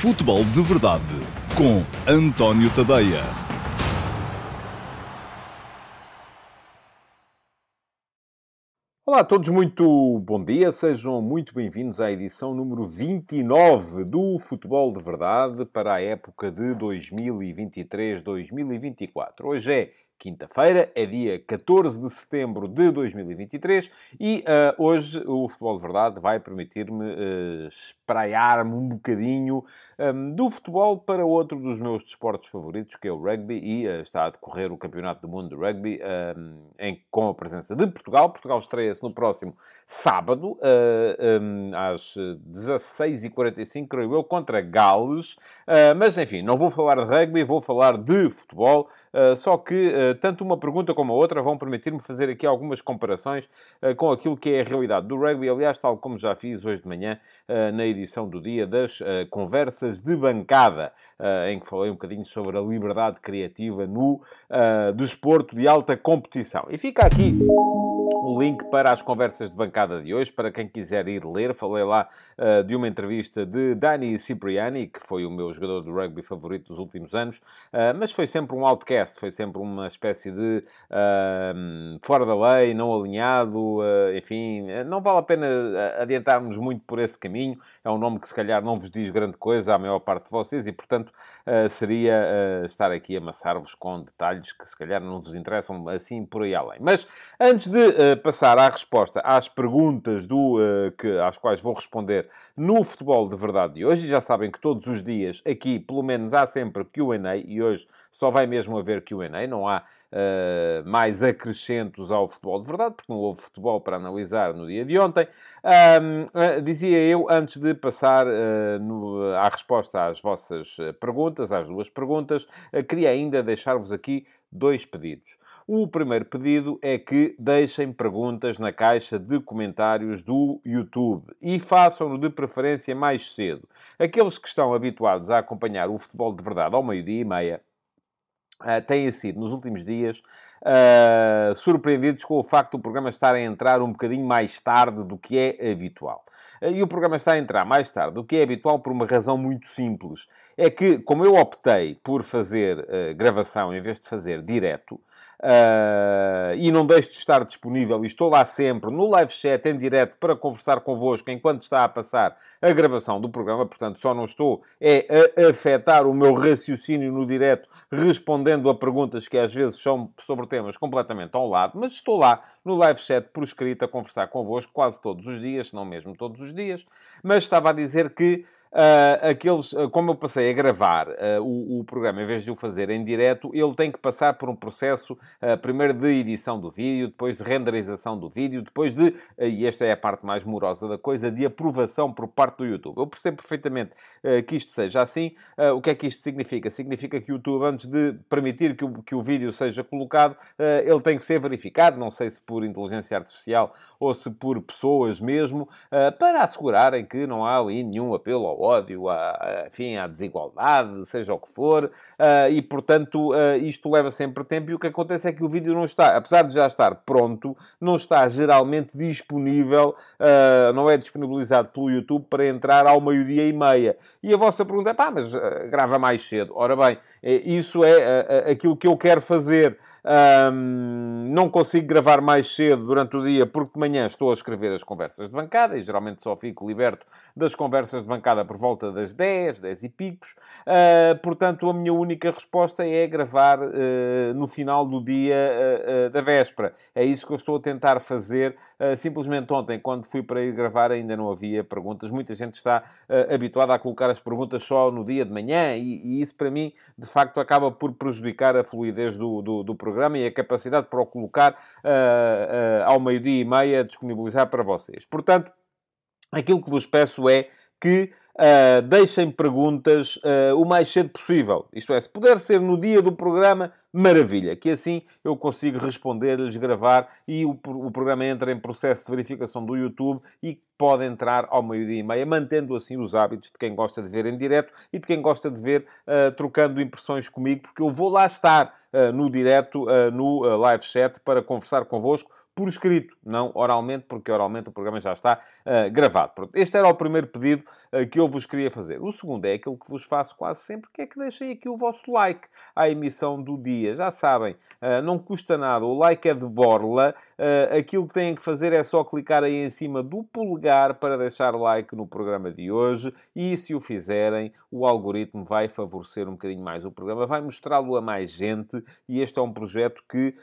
Futebol de Verdade com António Tadeia. Olá a todos, muito bom dia, sejam muito bem-vindos à edição número 29 do Futebol de Verdade para a época de 2023-2024. Hoje é quinta-feira, é dia 14 de setembro de 2023 e uh, hoje o Futebol de Verdade vai permitir-me uh, espraiar-me um bocadinho um, do futebol para outro dos meus desportos favoritos, que é o rugby, e uh, está a decorrer o Campeonato do Mundo de Rugby um, em, com a presença de Portugal. Portugal estreia-se no próximo sábado, um, às 16h45, creio eu, contra Gales. mas, enfim, não vou falar de rugby, vou falar de futebol, só que tanto uma pergunta como a outra vão permitir-me fazer aqui algumas comparações uh, com aquilo que é a realidade do rugby. Aliás, tal como já fiz hoje de manhã uh, na edição do dia das conversas de bancada, em que falei um bocadinho sobre a liberdade criativa no desporto de alta competição. E fica aqui o link para as conversas de bancada de hoje, para quem quiser ir ler. Falei lá uh, de uma entrevista de Dani Cipriani, que foi o meu jogador de rugby favorito dos últimos anos, uh, mas foi sempre um outcast, foi sempre uma espécie de uh, fora da lei, não alinhado, enfim, não vale a pena adiantarmos muito por esse caminho. É um nome que se calhar não vos diz grande coisa à maior parte de vocês e, portanto, seria estar aqui a amassar-vos com detalhes que se calhar não vos interessam assim por aí além. Mas antes de passar à resposta às perguntas do, uh, que, às quais vou responder no Futebol de Verdade de hoje. E já sabem que todos os dias aqui, pelo menos, há sempre Q&A e hoje só vai mesmo haver Q&A, não há uh, mais acrescentos ao Futebol de Verdade, porque não houve futebol para analisar no dia de ontem. Uh, dizia eu, antes de passar no, à resposta às vossas perguntas, às duas perguntas, queria ainda deixar-vos aqui dois pedidos. O primeiro pedido é que deixem perguntas na caixa de comentários do YouTube e façam-no de preferência mais cedo. Aqueles que estão habituados a acompanhar o futebol de verdade ao meio-dia e meia Uh, têm sido, nos últimos dias, uh, surpreendidos com o facto do programa estar a entrar um bocadinho mais tarde do que é habitual. Uh, e o programa está a entrar mais tarde do que é habitual por uma razão muito simples. É que, como eu optei por fazer gravação em vez de fazer direto, Uh, e não deixo de estar disponível e estou lá sempre no live chat em direto para conversar convosco enquanto está a passar a gravação do programa, portanto só não estou é a afetar o meu raciocínio no direto respondendo a perguntas que às vezes são sobre temas completamente ao lado, mas estou lá no live chat por escrito a conversar convosco quase todos os dias, se não mesmo todos os dias, mas estava a dizer que Uh, aqueles, uh, como eu passei a gravar uh, o, o, programa, em vez de o fazer em direto, ele tem que passar por um processo, primeiro de edição do vídeo, depois de renderização do vídeo, depois de, e esta é a parte mais morosa da coisa, de aprovação por parte do YouTube. Eu percebo perfeitamente que isto seja assim. o que é que isto significa? Significa que o YouTube, antes de permitir que o, que o vídeo seja colocado, ele tem que ser verificado, não sei se por inteligência artificial ou se por pessoas mesmo, para assegurarem que não há ali nenhum apelo ao ódio, à, enfim, à desigualdade, seja o que for, uh, e portanto uh, isto leva sempre tempo. E o que acontece é que o vídeo não está, apesar de já estar pronto, não está geralmente disponível, uh, não é disponibilizado pelo YouTube para entrar ao meio-dia e meia. E a vossa pergunta é, pá, mas grava mais cedo. Ora bem, isso é aquilo que eu quero fazer. Um, não consigo gravar mais cedo durante o dia porque de manhã estou a escrever as conversas de bancada e geralmente só fico liberto das conversas de bancada por volta das 10, 10 e picos. Uh, portanto, a minha única resposta é gravar uh, no final do dia uh, da véspera. É isso que eu estou a tentar fazer. simplesmente ontem, quando fui para ir gravar, ainda não havia perguntas. Muita gente está habituada a colocar as perguntas só no dia de manhã e, e, isso, para mim, de facto, acaba por prejudicar a fluidez do, do, do programa programa e a capacidade para o colocar uh, uh, ao meio-dia e meia, disponibilizar para vocês. Portanto, aquilo que vos peço é que Uh, deixem perguntas uh, o mais cedo possível. Isto é, se puder ser no dia do programa, maravilha, que assim eu consigo responder-lhes, gravar e o, o, programa entra em processo de verificação do YouTube e pode entrar ao meio-dia e meia, mantendo assim os hábitos de quem gosta de ver em direto e de quem gosta de ver uh, trocando impressões comigo, porque eu vou lá estar no direto, no live chat, para conversar convosco por escrito, não oralmente, porque oralmente o programa já está uh, gravado. Pronto, este era o primeiro pedido uh, que eu vos queria fazer. O segundo é aquilo que vos faço quase sempre, que é que deixem aqui o vosso like à emissão do dia. Já sabem, uh, não custa nada, o like é de borla. aquilo que têm que fazer é só clicar aí em cima do polegar para deixar like no programa de hoje e se o fizerem, o algoritmo vai favorecer um bocadinho mais o programa, vai mostrá-lo a mais gente e este é um projeto que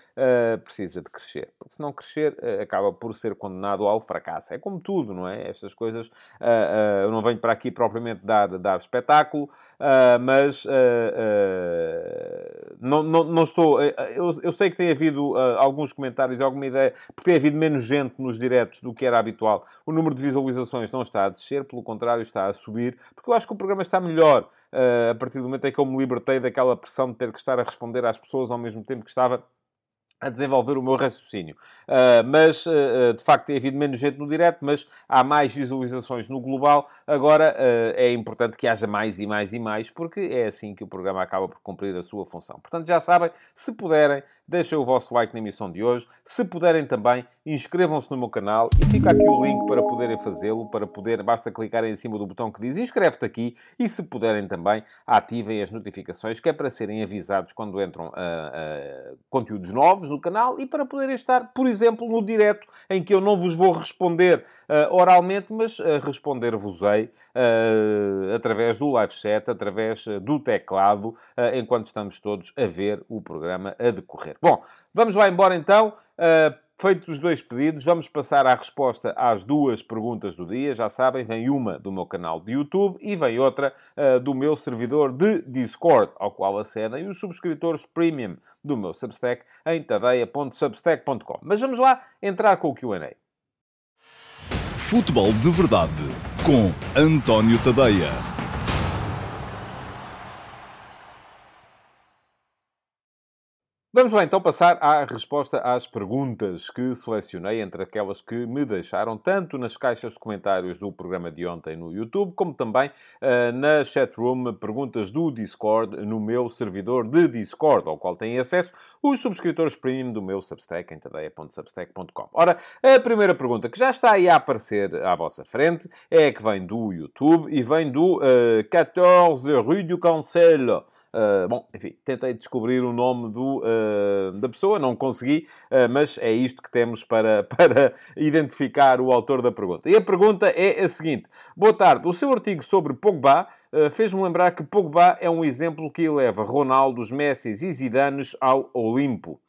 precisa de crescer. Porque se não crescer, uh, acaba por ser condenado ao fracasso. É como tudo, não é? Estas coisas, uh, uh, eu não venho para aqui propriamente dar, dar espetáculo, mas não, não, não estou... Eu, eu, sei que tem havido alguns comentários, alguma ideia, porque tem havido menos gente nos diretos do que era habitual. O número de visualizações não está a descer, pelo contrário, está a subir, porque eu acho que o programa está melhor. a partir do momento em que eu me libertei daquela pressão de ter que estar a responder às pessoas ao mesmo tempo que estava a desenvolver o meu raciocínio. Uh, mas, uh, de facto, tem havido menos gente no direto, mas há mais visualizações no global. Agora, uh, é importante que haja mais e mais e mais, porque é assim que o programa acaba por cumprir a sua função. Portanto, já sabem, se puderem, deixem o vosso like na emissão de hoje. Se puderem também, inscrevam-se no meu canal e fica aqui o link para poderem fazê-lo, para poder, basta clicar em cima do botão que diz inscreve-te aqui e se puderem também, ativem as notificações, que é para serem avisados quando entram conteúdos novos no canal e para poderem estar, por exemplo, no direto, em que eu não vos vou responder uh, oralmente, mas uh, responder-vos-ei uh, através do live chat, através do teclado, enquanto estamos todos a ver o programa a decorrer. Bom, vamos lá embora então. Feitos os dois pedidos, vamos passar à resposta às duas perguntas do dia. Já sabem, vem uma do meu canal de YouTube e vem outra uh, do meu servidor de Discord, ao qual acedem os subscritores premium do meu Substack em tadeia.substack.com. Mas vamos lá entrar com o Q&A. Futebol de Verdade com António Tadeia. Vamos lá então passar à resposta às perguntas que selecionei entre aquelas que me deixaram tanto nas caixas de comentários do programa de ontem no YouTube, como também uh, na chatroom perguntas do Discord no meu servidor de Discord, ao qual têm acesso os subscritores premium do meu Substack em tadeia.substack.com. Ora, a primeira pergunta que já está aí a aparecer à vossa frente é que vem do YouTube e vem do uh, 14 Rue du Cancelo. Uh, bom, enfim, tentei descobrir o nome do, uh, da pessoa, não consegui, uh, mas é isto que temos para, para identificar o autor da pergunta. E a pergunta é a seguinte: Boa tarde, o seu artigo sobre Pogba fez-me lembrar que Pogba é um exemplo que eleva Ronaldo, Messi e Zidanes ao Olimpo.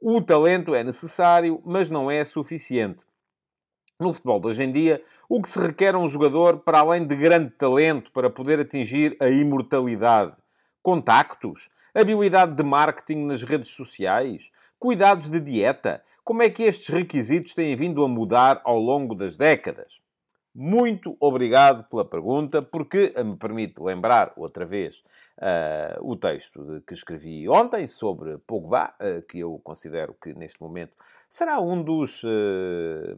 O talento é necessário, mas não é suficiente. No futebol de hoje em dia, o que se requer a um jogador, para além de grande talento, para poder atingir a imortalidade? Contactos? Habilidade de marketing nas redes sociais? Cuidados de dieta? Como é que estes requisitos têm vindo a mudar ao longo das décadas? Muito obrigado pela pergunta, porque me permite lembrar outra vez uh, o texto que escrevi ontem sobre Pogba, uh, que eu considero que neste momento será um dos uh,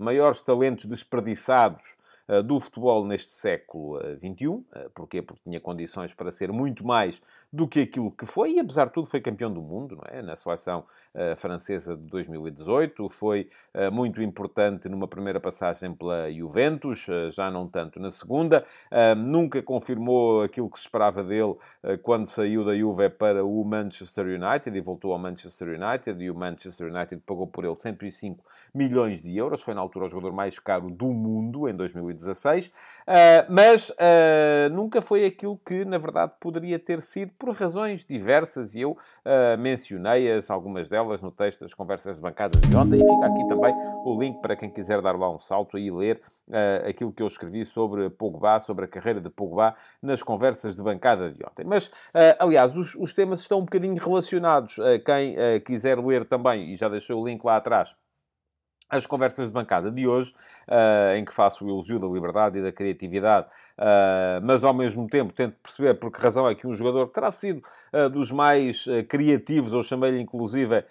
maiores talentos desperdiçados eh, do futebol neste século XXI. Eh, eh, porquê? Porque tinha condições para ser muito mais do que aquilo que foi e, apesar de tudo, foi campeão do mundo, não é? Na seleção francesa de 2018. Foi muito importante numa primeira passagem pela Juventus, já não tanto na segunda. Nunca confirmou aquilo que se esperava dele quando saiu da Juve para o Manchester United e voltou ao Manchester United. E o Manchester United pagou por ele 105 milhões de euros. Foi, na altura, o jogador mais caro do mundo em 2018. 2016, ah, mas ah, nunca foi aquilo que, na verdade, poderia ter sido por razões diversas e eu ah, mencionei-as, algumas delas, no texto das conversas de bancada de ontem e fica aqui também o link para quem quiser dar lá um salto e ler Uh, aquilo que eu escrevi sobre Pogba, sobre a carreira de Pogba, nas conversas de bancada de ontem. Mas, uh, aliás, os, os, temas estão um bocadinho relacionados. Uh, quem quiser ler também, e já deixei o link lá atrás, as conversas de bancada de hoje, uh, em que faço o elogio da liberdade e da criatividade, uh, mas ao mesmo tempo tento perceber por que razão é que um jogador que terá sido uh, dos mais criativos, ou chamei-lhe inclusive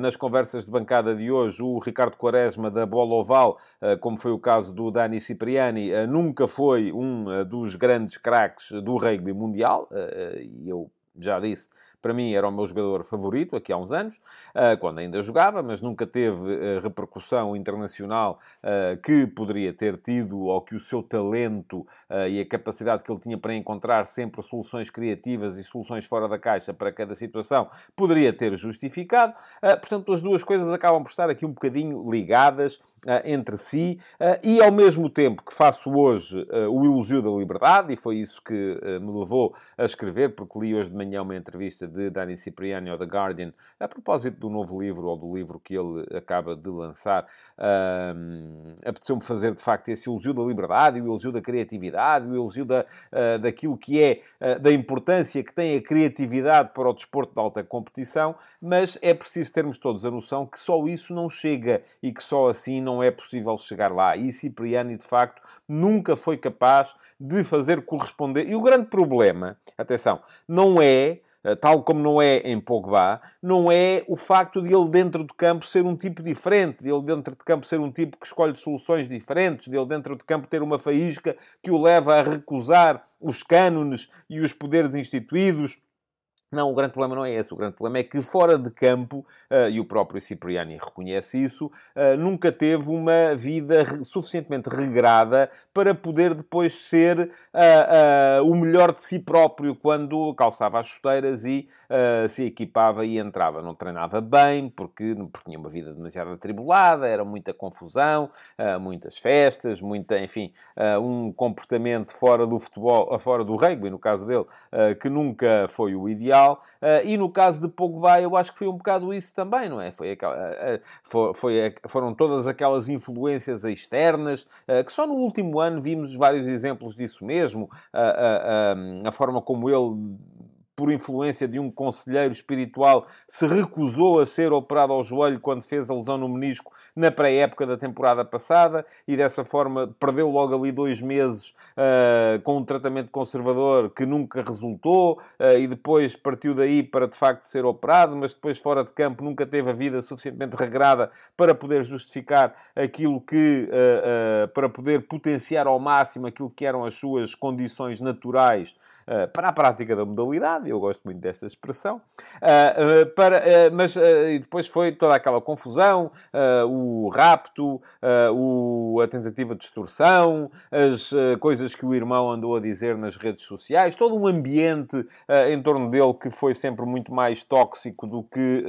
nas conversas de bancada de hoje, o Ricardo Quaresma da Bola Oval, como foi o caso do Dani Cipriani, nunca foi um dos grandes craques do rugby mundial, e eu já disse para mim era o meu jogador favorito aqui há uns anos, uh, quando ainda jogava, mas nunca teve uh, repercussão internacional uh, que poderia ter tido ou que o seu talento e a capacidade que ele tinha para encontrar sempre soluções criativas e soluções fora da caixa para cada situação poderia ter justificado. portanto, as duas coisas acabam por estar aqui um bocadinho ligadas entre si e ao mesmo tempo que faço hoje o elogio da liberdade, e foi isso que me levou a escrever, porque li hoje de manhã uma entrevista de Dani Cipriani ao The Guardian, a propósito do novo livro, ou do livro que ele acaba de lançar, uh, apeteceu-me fazer, de facto, esse elogio da liberdade, o elogio da criatividade, o elogio da, uh, daquilo que é, uh, da importância que tem a criatividade para o desporto de alta competição, mas é preciso termos todos a noção que só isso não chega e que só assim não é possível chegar lá. E Cipriani, de facto, nunca foi capaz de fazer corresponder. E o grande problema, atenção, não é tal como não é em Pogba, não é o facto de ele dentro de campo ser um tipo diferente, de ele dentro de campo ser um tipo que escolhe soluções diferentes, de ele dentro de campo ter uma faísca que o leva a recusar os cânones e os poderes instituídos não, o grande problema não é esse. O grande problema é que fora de campo, uh, e o próprio Cipriani reconhece isso, uh, nunca teve uma vida suficientemente regrada para poder depois ser uh, o melhor de si próprio quando calçava as chuteiras e se equipava e entrava. Não treinava bem, porque, porque tinha uma vida demasiado atribulada, era muita confusão, muitas festas, muita, enfim, um comportamento fora do futebol, fora do rugby, no caso dele, que nunca foi o ideal Uh, e no caso de Pogba, eu acho que foi um bocado isso também, não é? Foi, aquela, uh, foi, foi foram todas aquelas influências externas, uh, que só no último ano vimos vários exemplos disso mesmo. a forma como ele por influência de um conselheiro espiritual, se recusou a ser operado ao joelho quando fez a lesão no menisco na pré-época da temporada passada e dessa forma perdeu logo ali dois meses uh, com um tratamento conservador que nunca resultou uh, e depois partiu daí para de facto ser operado, mas depois fora de campo nunca teve a vida suficientemente regrada para poder justificar aquilo que, uh, para poder potenciar ao máximo aquilo que eram as suas condições naturais para a prática da modalidade, eu gosto muito desta expressão, uh, para, mas depois foi toda aquela confusão, o rapto, o, a tentativa de extorsão, as coisas que o irmão andou a dizer nas redes sociais, todo um ambiente em torno dele que foi sempre muito mais tóxico do que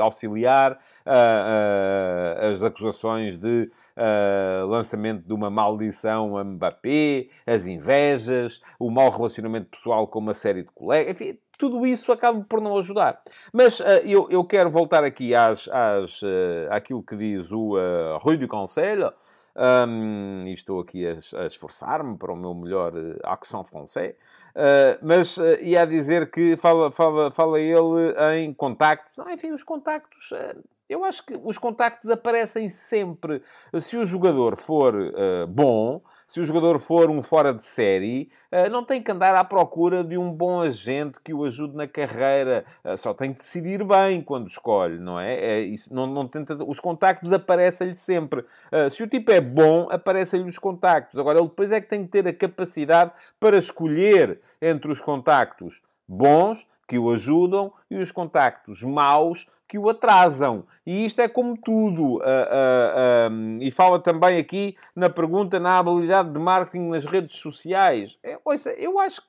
auxiliar, as acusações de uh, lançamento de uma maldição a Mbappé, as invejas, o mau relacionamento pessoal com uma série de colegas, enfim, tudo isso acaba por não ajudar. Mas uh, eu, eu quero voltar aqui às, às, uh, àquilo que diz o uh, Rui do Conselho, um, e estou aqui a, a esforçar-me para o meu melhor uh, accent français, uh, mas uh, ia dizer que fala, fala, fala ele em contactos. Não, enfim, os contactos uh, eu acho que os contactos aparecem sempre. Se o jogador for uh, bom, se o jogador for um fora de série, uh, não tem que andar à procura de um bom agente que o ajude na carreira. Uh, só tem que decidir bem quando escolhe, não é? é isso, não, não tenta, os contactos aparecem-lhe sempre. se o tipo é bom, aparecem-lhe os contactos. Agora, ele depois é que tem que ter a capacidade para escolher entre os contactos bons, que o ajudam, e os contactos maus, que o atrasam. E isto é como tudo. Uh, uh, um, e fala também aqui na pergunta na habilidade de marketing nas redes sociais. É, ouça, eu acho que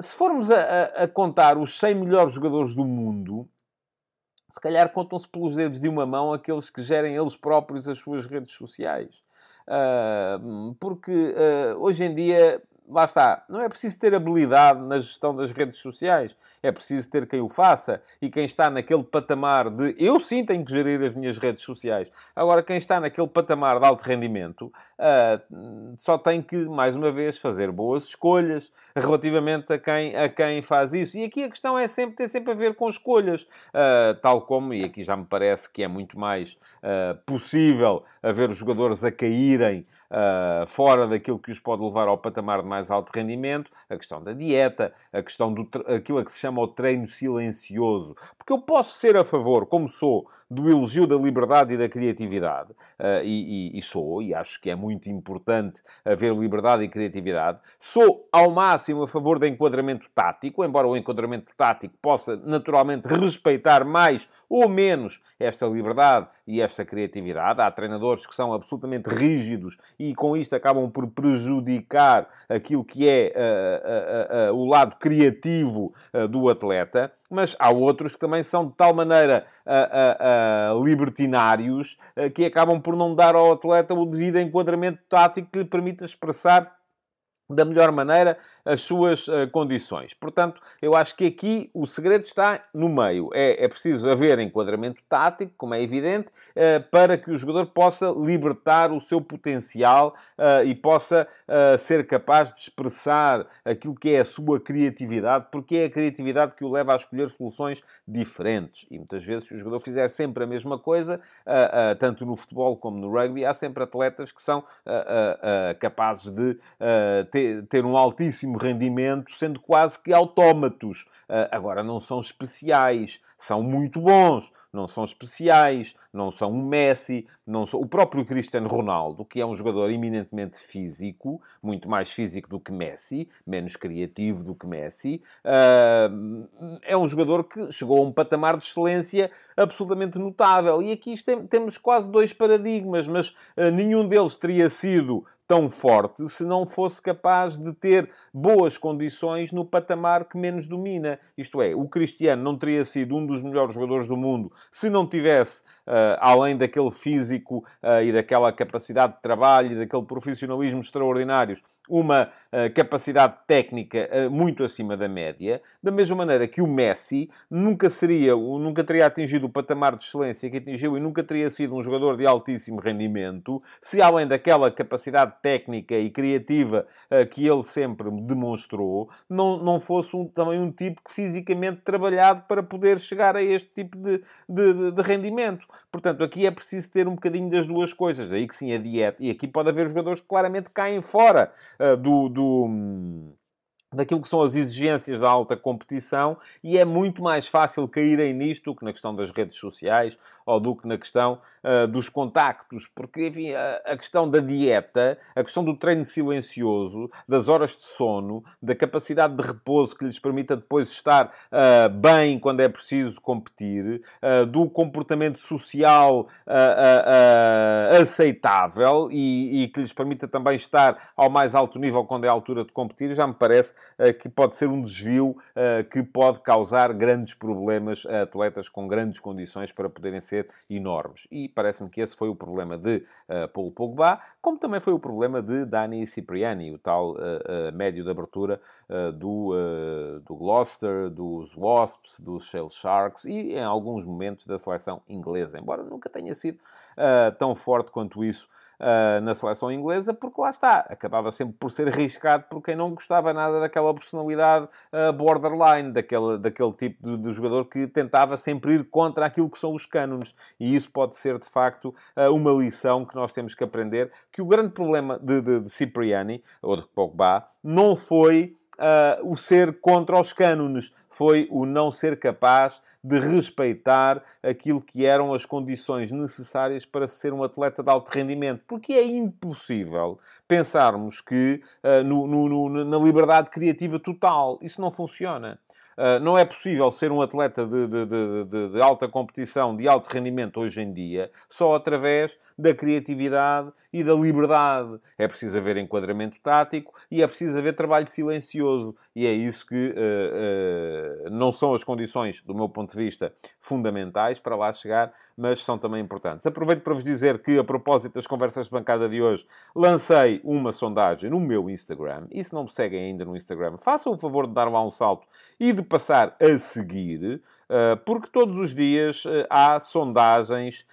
se formos a, a, contar os 100 melhores jogadores do mundo, se calhar contam-se pelos dedos de uma mão aqueles que gerem eles próprios as suas redes sociais. Uh, porque hoje em dia lá está, não é preciso ter habilidade na gestão das redes sociais, é preciso ter quem o faça e quem está naquele patamar de eu sim tenho que gerir as minhas redes sociais. Agora, quem está naquele patamar de alto rendimento uh, só tem que, mais uma vez, fazer boas escolhas relativamente a quem, a quem faz isso. E aqui a questão é sempre ter sempre a ver com escolhas, uh, tal como, e aqui já me parece que é muito mais uh, possível haver os jogadores a caírem uh, fora daquilo que os pode levar ao patamar de mais alto rendimento, a questão da dieta, a questão do aquilo que se chama o treino silencioso. Porque eu posso ser a favor, como sou, do elogio da liberdade e da criatividade, uh, e, e, e, sou, e acho que é muito importante haver liberdade e criatividade. Sou, ao máximo, a favor do enquadramento tático, embora o enquadramento tático possa naturalmente respeitar mais ou menos esta liberdade e esta criatividade. Há treinadores que são absolutamente rígidos e com isto acabam por prejudicar aquilo que é uh, uh, uh, o lado criativo do atleta, mas há outros que também são de tal maneira libertinários que acabam por não dar ao atleta o devido enquadramento tático que lhe permita expressar da melhor maneira as suas uh, condições. Portanto, eu acho que aqui o segredo está no meio. É, é preciso haver enquadramento tático, como é evidente, uh, para que o jogador possa libertar o seu potencial uh, e possa ser capaz de expressar aquilo que é a sua criatividade, porque é a criatividade que o leva a escolher soluções diferentes. E muitas vezes, se o jogador fizer sempre a mesma coisa, tanto no futebol como no rugby, há sempre atletas que são capazes de ter ter, um altíssimo rendimento, sendo quase que autómatos. Uh, agora, não são especiais, são muito bons, não são especiais, não são um Messi, não são... o próprio Cristiano Ronaldo, que é um jogador eminentemente físico, muito mais físico do que Messi, menos criativo do que Messi, uh, é um jogador que chegou a um patamar de excelência absolutamente notável. E aqui tem, temos quase dois paradigmas, mas uh, nenhum deles teria sido tão forte se não fosse capaz de ter boas condições no patamar que menos domina. Isto é, o Cristiano não teria sido um dos melhores jogadores do mundo se não tivesse, uh, além daquele físico uh, e daquela capacidade de trabalho e daquele profissionalismo extraordinários, uma uh, capacidade técnica muito acima da média, da mesma maneira que o Messi nunca seria, nunca teria atingido o patamar de excelência que atingiu e nunca teria sido um jogador de altíssimo rendimento, se além daquela capacidade técnica e criativa que ele sempre demonstrou, não, não fosse um, também um tipo que fisicamente trabalhado para poder chegar a este tipo de, de, de, rendimento. Portanto, aqui é preciso ter um bocadinho das duas coisas. Aí que sim, a dieta. E aqui pode haver jogadores que claramente caem fora uh, do... do daquilo que são as exigências da alta competição e é muito mais fácil caírem nisto do que na questão das redes sociais ou do que na questão uh, dos contactos, porque, enfim, a, a, questão da dieta, a questão do treino silencioso, das horas de sono, da capacidade de repouso que lhes permita depois estar uh, bem quando é preciso competir, uh, do comportamento social aceitável e, e, que lhes permita também estar ao mais alto nível quando é a altura de competir, já me parece que pode ser um desvio que pode causar grandes problemas a atletas com grandes condições para poderem ser enormes. E parece-me que esse foi o problema de uh, Paul Pogba, como também foi o problema de Dani Cipriani, o tal médio de abertura do, do Gloucester, dos Wasps, dos Shell Sharks e em alguns momentos da seleção inglesa, embora nunca tenha sido tão forte quanto isso uh, na seleção inglesa, porque lá está, acabava sempre por ser arriscado por quem não gostava nada daquela personalidade uh, borderline, daquele, daquele tipo de, de, jogador que tentava sempre ir contra aquilo que são os cânones. E isso pode ser, de facto, uh, uma lição que nós temos que aprender, que o grande problema de, de, de Cipriani, ou de Pogba, não foi uh, o ser contra os cânones, foi o não ser capaz de respeitar aquilo que eram as condições necessárias para ser um atleta de alto rendimento. Porque é impossível pensarmos que uh, no, no, na liberdade criativa total. Isso não funciona. Uh, não é possível ser um atleta de, de, de, de, alta competição, de alto rendimento hoje em dia, só através da criatividade e da liberdade. É preciso haver enquadramento tático e é preciso haver trabalho silencioso. E é isso que uh, uh, não são as condições, do meu ponto de vista, fundamentais para lá chegar, mas são também importantes. Aproveito para vos dizer que, a propósito das conversas de bancada de hoje, lancei uma sondagem no meu Instagram. E se não me seguem ainda no Instagram, façam o favor de dar lá um salto e de passar a seguir, porque todos os dias há sondagens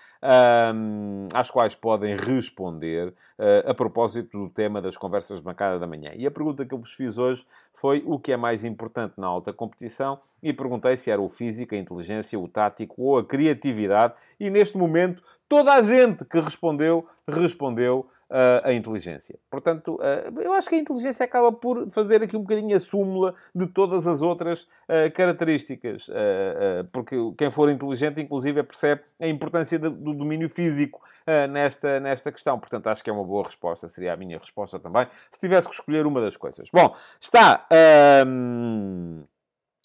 às quais podem responder uh, a propósito do tema das conversas bancada da manhã. E a pergunta que eu vos fiz hoje foi o que é mais importante na alta competição e perguntei se era o físico, a inteligência, o tático ou a criatividade. E neste momento, toda a gente que respondeu, respondeu a inteligência. Portanto, eu acho que a inteligência acaba por fazer aqui um bocadinho a súmula de todas as outras características. porque quem for inteligente, inclusive, percebe a importância do, do domínio físico nesta, nesta questão. Portanto, acho que é uma boa resposta. Seria a minha resposta também, se tivesse que escolher uma das coisas. Bom, está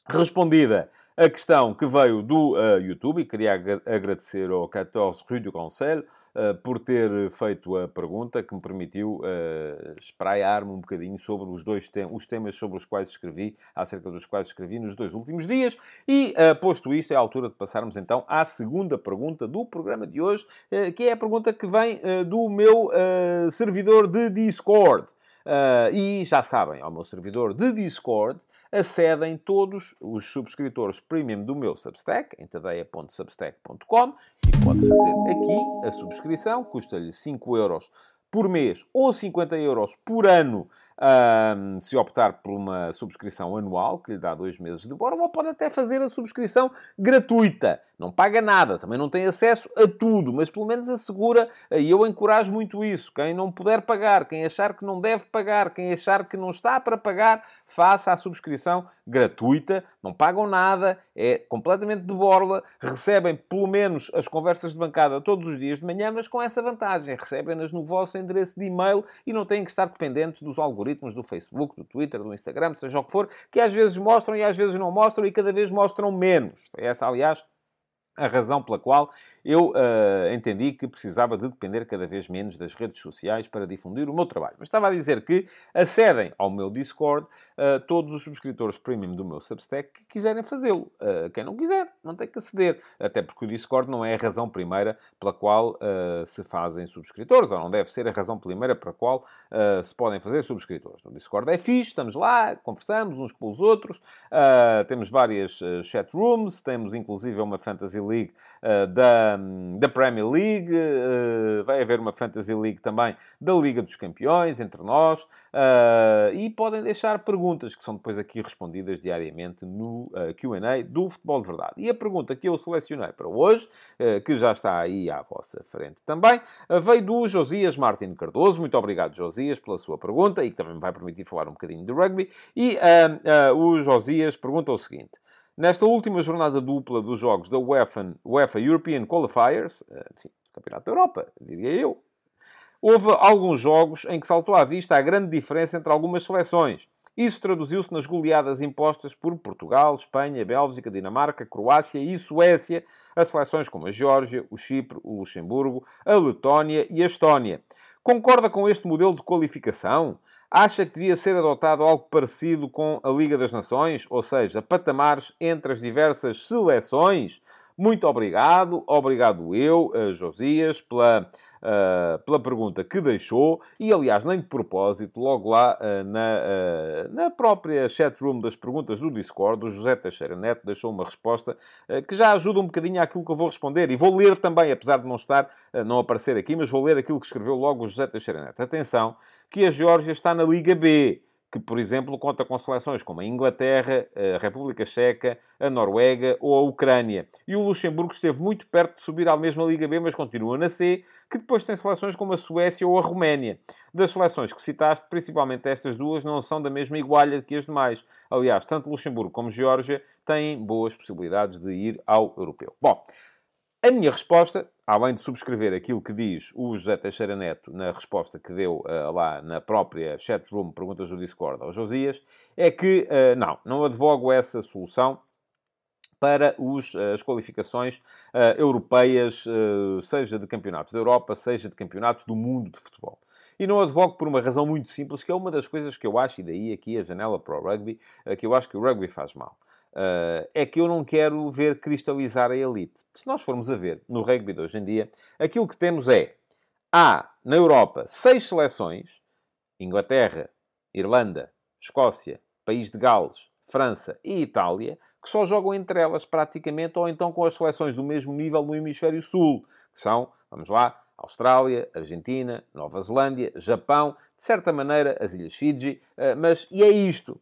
respondida a questão que veio do uh, YouTube, e queria ag agradecer ao 14 Rue du Cancel uh, por ter feito a pergunta que me permitiu uh, espraiar-me um bocadinho sobre os dois te os temas sobre os quais escrevi, acerca dos quais escrevi nos dois últimos dias. E, uh, posto isto, é a altura de passarmos então à segunda pergunta do programa de hoje, que é a pergunta que vem do meu servidor de Discord. e já sabem, ao meu servidor de Discord, acedem todos os subscritores premium do meu Substack, em tadeia.substack.com, e pode fazer aqui a subscrição, custa-lhe 5 euros por mês ou 50 euros por ano um, se optar por uma subscrição anual, que lhe dá dois meses de borla, ou pode até fazer a subscrição gratuita. Não paga nada, também não tem acesso a tudo, mas pelo menos assegura, e eu encorajo muito isso. Quem não puder pagar, quem achar que não deve pagar, quem achar que não está para pagar, faça a subscrição gratuita, não pagam nada, é completamente de borla, recebem pelo menos as conversas de bancada todos os dias de manhã, mas com essa vantagem, recebem-nas no vosso endereço de e-mail e não têm que estar dependentes dos algoritmos algoritmos do Facebook, do Twitter, do Instagram, seja o que for, que às vezes mostram e às vezes não mostram e cada vez mostram menos. É essa, aliás, a razão pela qual eu uh, entendi que precisava de depender cada vez menos das redes sociais para difundir o meu trabalho. Mas estava a dizer que acedem ao meu Discord uh, todos os subscritores premium do meu Substack que quiserem fazê-lo. Uh, quem não quiser, não tem que aceder. Até porque o Discord não é a razão primeira pela qual se fazem subscritores, ou não deve ser a razão primeira pela qual se podem fazer subscritores. O Discord é fixe, estamos lá, conversamos uns com os outros, temos várias chat rooms, temos inclusive uma Fantasy League da da, Premier League, uh, vai haver uma Fantasy League também da Liga dos Campeões, entre nós, uh, e podem deixar perguntas que são depois aqui respondidas diariamente no uh, QA do Futebol de Verdade. E a pergunta que eu selecionei para hoje, que já está aí à vossa frente também, veio do Josias Martin Cardoso. Muito obrigado, Josias, pela sua pergunta e que também me vai permitir falar um bocadinho de rugby. E o Josias pergunta o seguinte. Nesta última jornada dupla dos jogos da UEFA, UEFA European Qualifiers, eh, enfim, Campeonato da Europa, diria eu, houve alguns jogos em que saltou à vista a grande diferença entre algumas seleções. Isso traduziu-se nas goleadas impostas por Portugal, Espanha, Bélgica, Dinamarca, Croácia e Suécia a seleções como a Geórgia, o Chipre, o Luxemburgo, a Letónia e a Estónia. Concorda com este modelo de qualificação? Acha que devia ser adotado algo parecido com a Liga das Nações, ou seja, patamares entre as diversas seleções? Muito obrigado, obrigado eu, Josias, pela, uh, pela pergunta que deixou. E, aliás, nem de propósito, logo lá uh, na, uh, na própria chatroom das perguntas do Discord, o José Teixeira Neto deixou uma resposta que já ajuda um bocadinho àquilo que eu vou responder. E vou ler também, apesar de não estar, não aparecer aqui, mas vou ler aquilo que escreveu logo o José Teixeira Neto. Atenção, que a Geórgia está na Liga B, que, por exemplo, conta com seleções como a Inglaterra, a República Checa, a Noruega ou a Ucrânia. E o Luxemburgo esteve muito perto de subir à mesma Liga B, mas continua na C, que depois tem seleções como a Suécia ou a Roménia. Das seleções que citaste, principalmente estas duas, não são da mesma igualha que as demais. Aliás, tanto Luxemburgo como Geórgia têm boas possibilidades de ir ao europeu. Bom, a minha resposta, além de subscrever aquilo que diz o José Teixeira Neto na resposta que deu uh, lá na própria chatroom Perguntas do Discord ao Josias, é que uh, não, não advogo essa solução para os, as qualificações uh, europeias, seja de campeonatos da Europa, seja de campeonatos do mundo de futebol. E não advogo por uma razão muito simples, que é uma das coisas que eu acho, e daí aqui a janela para o rugby, que eu acho que o rugby faz mal. Uh, é que eu não quero ver cristalizar a elite. Se nós formos a ver no rugby de hoje em dia, aquilo que temos é: há na Europa seis seleções, Inglaterra, Irlanda, Escócia, País de Gales, França e Itália, que só jogam entre elas praticamente, ou então com as seleções do mesmo nível no hemisfério sul, que são, vamos lá, Austrália, Argentina, Nova Zelândia, Japão, de certa maneira as Ilhas Fiji, uh, mas e é isto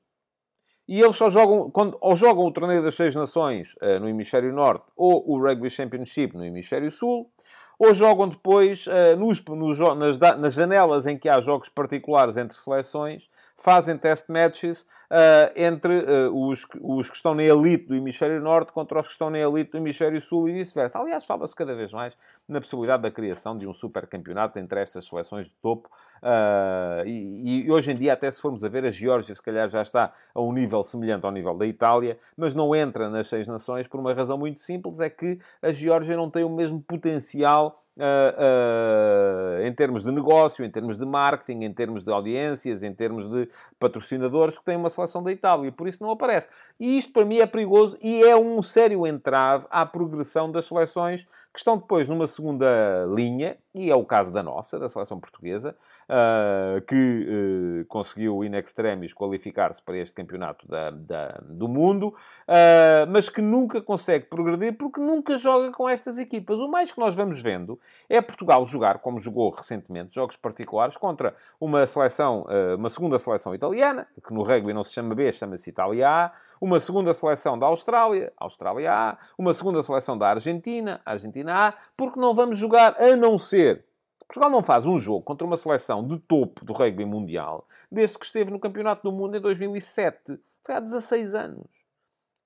e eles só jogam, quando, ou jogam o Torneio das Seis Nações uh, no Hemisfério Norte ou o Rugby Championship no Hemisfério Sul, ou jogam depois uh, nos, nos, nas, nas janelas em que há jogos particulares entre seleções, fazem test matches uh, entre uh, os, os que estão na elite do hemisfério norte contra os que estão na elite do hemisfério sul e vice-versa. Aliás, fala-se cada vez mais na possibilidade da criação de um supercampeonato entre estas seleções de topo. Uh, e, e, hoje em dia, até se formos a ver, a Geórgia se calhar já está a um nível semelhante ao nível da Itália, mas não entra nas seis nações por uma razão muito simples, é que a Geórgia não tem o mesmo potencial Uh, uh, em termos de negócio, em termos de marketing, em termos de audiências, em termos de patrocinadores que tem uma seleção da Itália. Por isso não aparece. E isto para mim é perigoso e é um sério entrave à progressão das seleções que estão depois numa segunda linha, e é o caso da nossa, da seleção portuguesa, uh, que uh, conseguiu in extremis qualificar-se para este campeonato da, da do mundo, uh, mas que nunca consegue progredir porque nunca joga com estas equipas. O mais que nós vamos vendo é Portugal jogar, como jogou recentemente, jogos particulares contra uma seleção, uma segunda seleção italiana, que no rugby não se chama B, chama-se Itália A, uma segunda seleção da Austrália, Austrália A, uma segunda seleção da Argentina, Argentina A, porque não vamos jogar a não ser. Portugal não faz um jogo contra uma seleção de topo do rugby mundial desde que esteve no Campeonato do Mundo em 2007. Foi há 16 anos.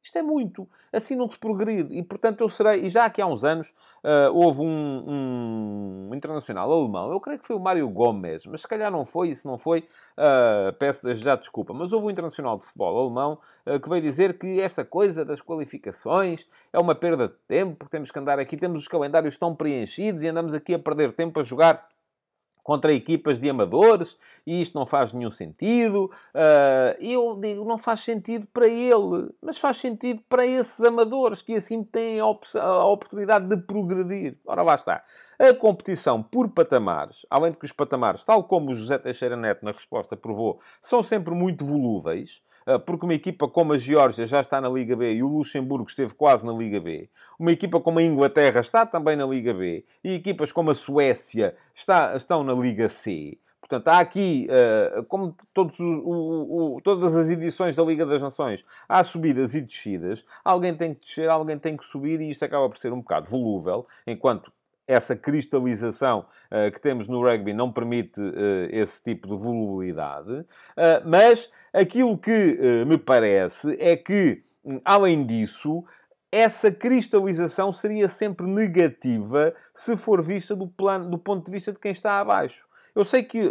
Isto é muito. Assim não se progride. E, portanto, eu serei... E já aqui há uns anos uh, houve um, um, internacional alemão. Eu creio que foi o Mário Gomes. Mas se calhar não foi. E se não foi, uh, peço já desculpa. Mas houve um internacional de futebol alemão uh, que veio dizer que esta coisa das qualificações é uma perda de tempo. Porque temos que andar aqui. Temos os calendários tão preenchidos e andamos aqui a perder tempo a jogar contra equipas de amadores e isto não faz nenhum sentido. Uh, eu digo, não faz sentido para ele, mas faz sentido para esses amadores que assim têm a, a oportunidade de progredir. Ora, lá está. A competição por patamares, além de que os patamares, tal como o José Teixeira Neto na resposta provou, são sempre muito volúveis. Ah, porque uma equipa como a Geórgia já está na Liga B e o Luxemburgo esteve quase na Liga B. Uma equipa como a Inglaterra está também na Liga B. E equipas como a Suécia está, estão na Liga C. Portanto, há aqui, uh, como todos todas as edições da Liga das Nações, há subidas e descidas. Alguém tem que descer, alguém tem que subir e isto acaba por ser um bocado volúvel, enquanto essa cristalização uh, que temos no rugby não permite uh, esse tipo de volubilidade. Uh, mas aquilo que me parece é que, hum, além disso, essa cristalização seria sempre negativa se for vista do, plano, do ponto de vista de quem está abaixo. Eu sei que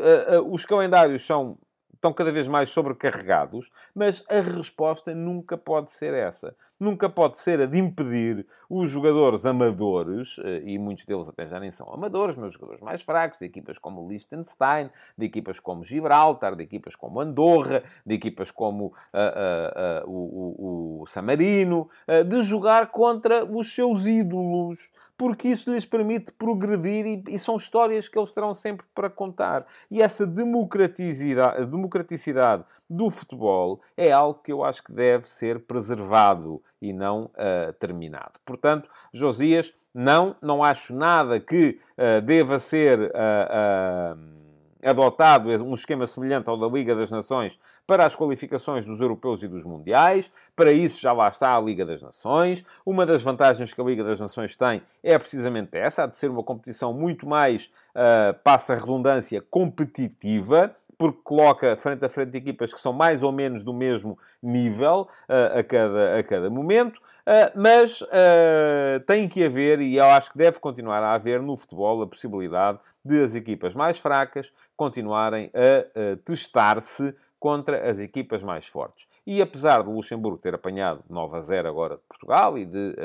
os calendários são estão cada vez mais sobrecarregados, mas a resposta nunca pode ser essa. Nunca pode ser a de impedir os jogadores amadores, eh, e muitos deles até já nem são amadores, mas jogadores mais fracos, de equipas como Liechtenstein, de equipas como Gibraltar, de equipas como Andorra, de equipas como uh, uh, uh, o, o, o Samarino, de jogar contra os seus ídolos porque isso lhes permite progredir e, e, são histórias que eles terão sempre para contar. E essa democraticidade, democraticidade do futebol é algo que eu acho que deve ser preservado e não uh, terminado. Portanto, Josias, não, não acho nada que uh, deva ser. Uh, adotado um esquema semelhante ao da Liga das Nações para as qualificações dos europeus e dos mundiais. Para isso já lá está a Liga das Nações. Uma das vantagens que a Liga das Nações tem é precisamente essa, a de ser uma competição muito mais, uh, passa a redundância, competitiva porque coloca frente a frente equipas que são mais ou menos do mesmo nível uh, a, cada, a cada momento, uh, mas uh, tem que haver, e eu acho que deve continuar a haver no futebol, a possibilidade de as equipas mais fracas continuarem a testar-se contra as equipas mais fortes. E apesar de Luxemburgo ter apanhado 9 a 0 agora de Portugal e de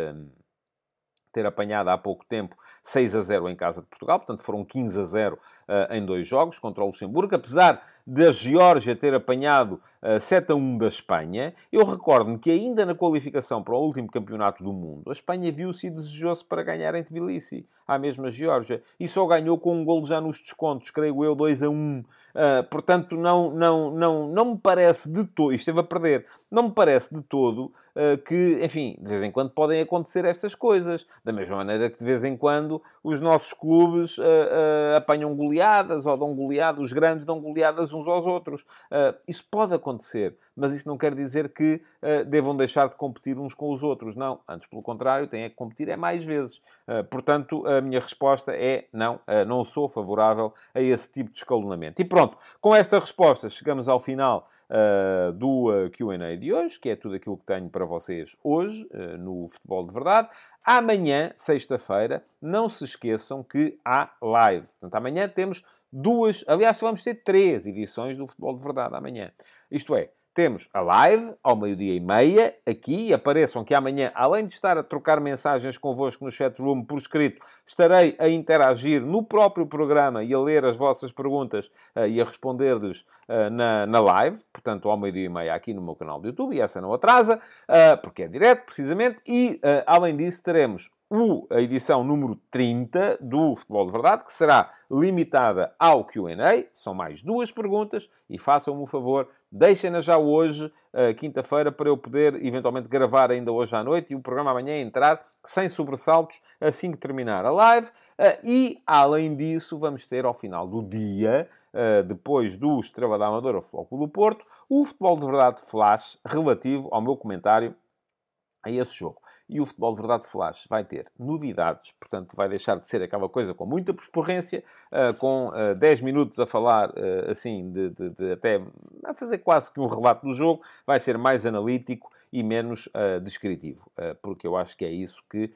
ter apanhado há pouco tempo 6 a 0 em casa de Portugal, portanto foram 15 a 0 uh, em dois jogos contra o Luxemburgo, apesar da Geórgia ter apanhado uh, eh, 7 a 1 da Espanha, eu recordo-me que ainda na qualificação para o último campeonato do mundo, a Espanha viu-se e desejou-se para ganhar em Tbilisi, à mesma Geórgia, e só ganhou com um golo já nos descontos, creio eu, 2 a 1. Uh, eh, portanto, não, não, não, não me parece de todo, esteve a perder, não me parece de todo que, enfim, de vez em quando podem acontecer estas coisas, da mesma maneira que de vez em quando os nossos clubes apanham goleadas ou dão goleadas, os grandes dão goleadas uns aos outros. Isso pode acontecer, mas isso não quer dizer que uh, devam deixar de competir uns com os outros. Não, antes pelo contrário, têm que competir é mais vezes. Uh, portanto, a minha resposta é não, não sou favorável a esse tipo de escalonamento. E pronto, com esta resposta chegamos ao final uh, do uh, QA de hoje, que é tudo aquilo que tenho para vocês hoje uh, no Futebol de Verdade. Amanhã, sexta-feira, não se esqueçam que há live. Portanto, amanhã temos duas, aliás, vamos ter três edições do Futebol de Verdade amanhã. Isto é, temos a live ao meio-dia e meia, aqui. Apareçam que amanhã, além de estar a trocar mensagens convosco no chat room por escrito, estarei a interagir no próprio programa e a ler as vossas perguntas uh, e a responder-lhes uh, na, na live. Portanto, ao meio-dia e meia aqui no meu canal do YouTube. E essa não atrasa, uh, porque é direto, precisamente. E, além disso, teremos o, a edição número 30 do Futebol de Verdade, que será limitada ao QA. São mais duas perguntas e façam-me o favor, deixem-na já hoje, quinta-feira, para eu poder eventualmente gravar ainda hoje à noite e o programa amanhã entrar sem sobressaltos assim que terminar a live. Eh, e, além disso, vamos ter ao final do dia. Uh, depois do Estrela da Amadora Futebol Clube do Porto, o Futebol de Verdade Flash relativo ao meu comentário a esse jogo. E o Futebol de Verdade Flash vai ter novidades, portanto, vai deixar de ser aquela coisa com muita percorrência, uh, com uh, 10 minutos a falar, uh, assim, de, de, de, até a fazer quase que um relato do jogo, vai ser mais analítico e menos descritivo, porque eu acho que é isso que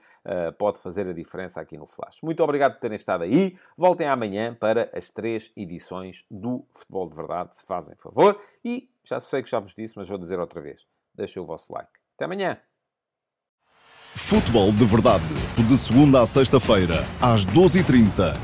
pode fazer a diferença aqui no Flash. Muito obrigado por terem estado aí. Voltem amanhã para as três edições do Futebol de Verdade, se fazem favor. E já sei que já vos disse, mas vou dizer outra vez. Deixem o vosso like. Até amanhã! Futebol de Verdade, de segunda a sexta-feira, às 12h30